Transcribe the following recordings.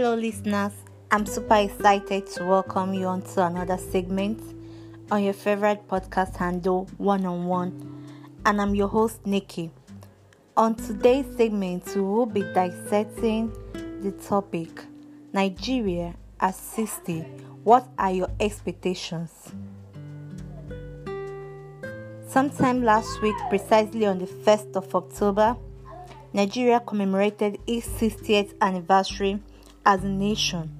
Hello, listeners. I'm super excited to welcome you onto another segment on your favorite podcast handle, One on One. And I'm your host, Nikki. On today's segment, we will be dissecting the topic Nigeria at 60. What are your expectations? Sometime last week, precisely on the 1st of October, Nigeria commemorated its 60th anniversary as a nation.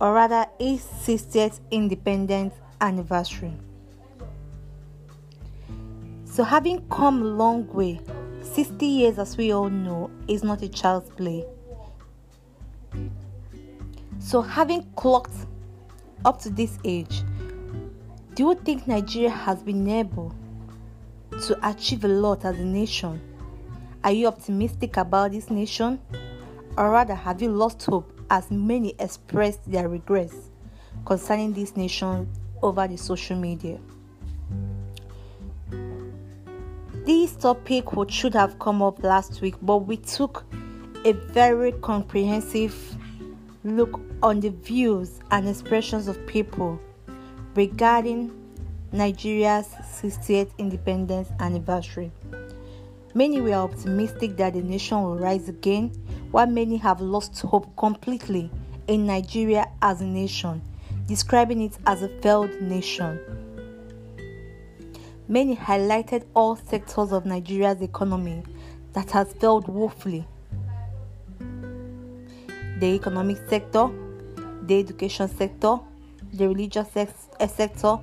Or rather, its 60th independence anniversary. So, having come a long way, 60 years, as we all know, is not a child's play. So, having clocked up to this age, do you think Nigeria has been able to achieve a lot as a nation? Are you optimistic about this nation? Or rather, have you lost hope as many expressed their regrets concerning this nation over the social media? This topic should have come up last week, but we took a very comprehensive look on the views and expressions of people regarding Nigeria's 60th independence anniversary. Many were optimistic that the nation will rise again, while many have lost hope completely in Nigeria as a nation, describing it as a failed nation. Many highlighted all sectors of Nigeria's economy that has failed woefully the economic sector, the education sector, the religious sector,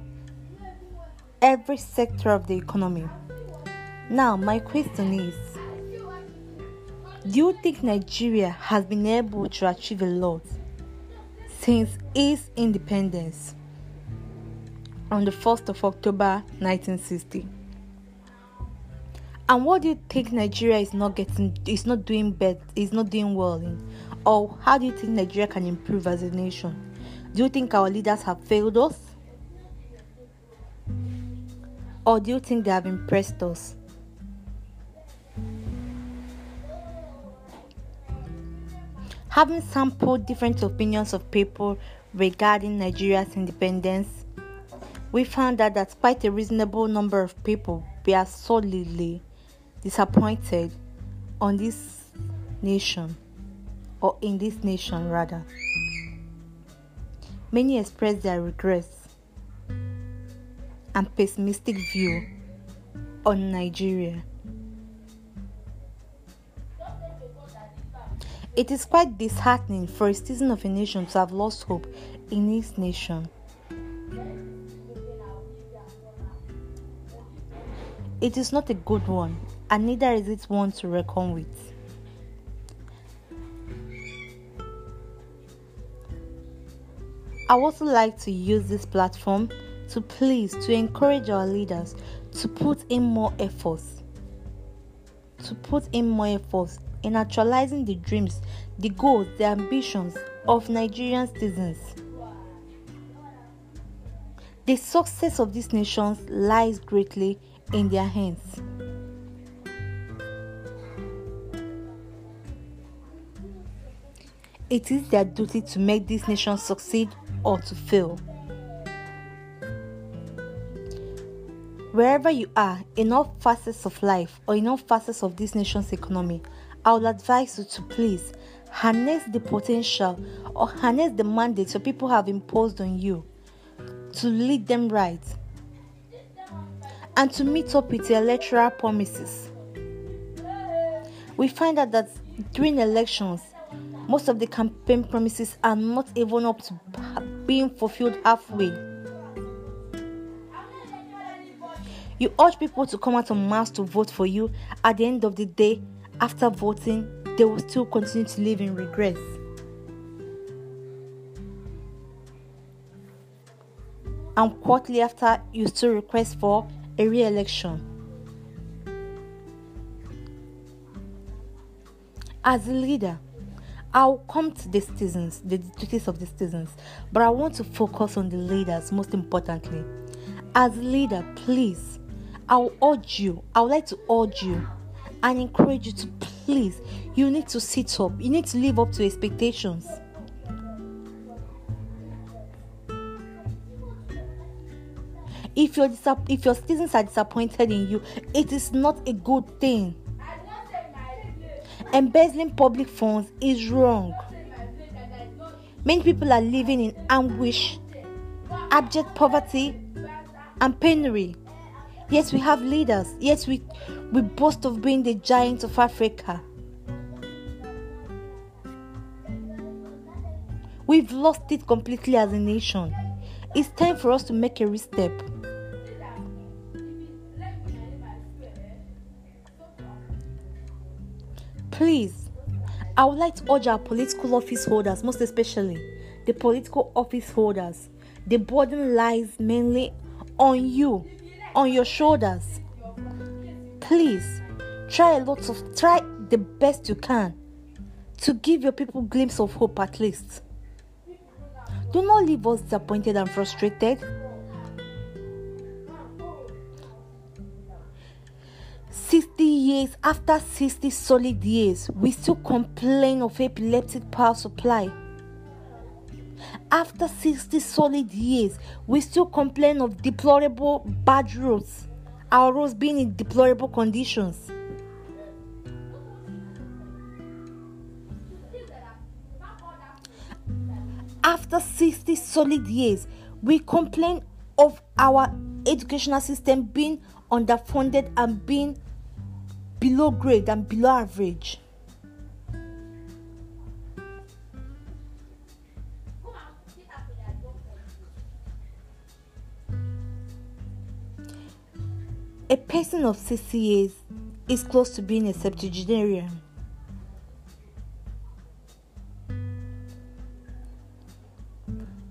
every sector of the economy. Now, my question is Do you think Nigeria has been able to achieve a lot since its independence on the 1st of October 1960? And what do you think Nigeria is not getting is not doing bad is not doing well in? Or how do you think Nigeria can improve as a nation? Do you think our leaders have failed us? Or do you think they have impressed us? Having sampled different opinions of people regarding Nigeria's independence, we found that despite a reasonable number of people were solidly disappointed on this nation or in this nation rather. Many expressed their regrets and pessimistic view on Nigeria. It is quite disheartening for a citizen of a nation to have lost hope in its nation. It is not a good one, and neither is it one to reckon with. I also like to use this platform to please to encourage our leaders to put in more efforts to put in more efforts in actualizing the dreams, the goals, the ambitions of Nigerian citizens. The success of these nations lies greatly in their hands. It is their duty to make this nation succeed or to fail. Wherever you are, in all facets of life or in all facets of this nation's economy, I would advise you to please harness the potential or harness the mandate your people have imposed on you to lead them right and to meet up with your electoral promises. We find out that during elections, most of the campaign promises are not even up to being fulfilled halfway. You urge people to come out en mass to vote for you. At the end of the day, after voting, they will still continue to live in regrets. And quarterly after, you still request for a re election. As a leader, I'll come to the citizens, the duties of the citizens, but I want to focus on the leaders most importantly. As leader, please, I will urge you, I would like to urge you and encourage you to please, you need to sit up, you need to live up to expectations. If your if your citizens are disappointed in you, it is not a good thing. Embezzling public funds is wrong. Many people are living in anguish, abject poverty, and penury. Yes, we have leaders. Yes, we, we boast of being the giants of Africa. We've lost it completely as a nation. It's time for us to make a restep. Please, I would like to urge our political office holders, most especially the political office holders, the burden lies mainly on you, on your shoulders. Please, try a lot of try the best you can to give your people glimpse of hope at least. Do not leave us disappointed and frustrated. 60 years after 60 solid years, we still complain of epileptic power supply. After 60 solid years, we still complain of deplorable bad roads, our roads being in deplorable conditions. After 60 solid years, we complain of our educational system being underfunded and being below grade and below average. A person of 60 years is close to being a septuagenarian.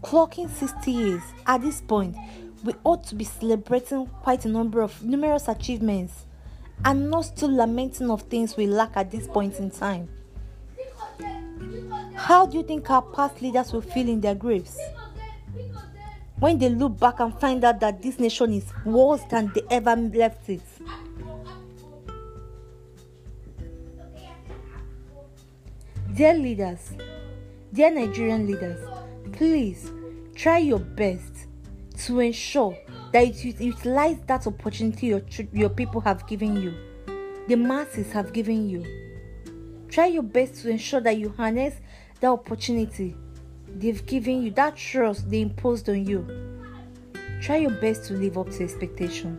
Clocking 60 years at this point, we ought to be celebrating quite a number of numerous achievements and not still lamenting of things we lack at this point in time. How do you think our past leaders will feel in their graves? When they look back and find out that this nation is worse than they ever left it. Dear leaders, dear Nigerian leaders, please try your best to ensure that you utilize that opportunity your, your people have given you, the masses have given you. Try your best to ensure that you harness that opportunity they've given you, that trust they imposed on you. Try your best to live up to expectation.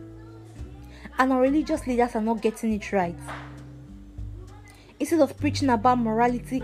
And our religious leaders are not getting it right. Instead of preaching about morality,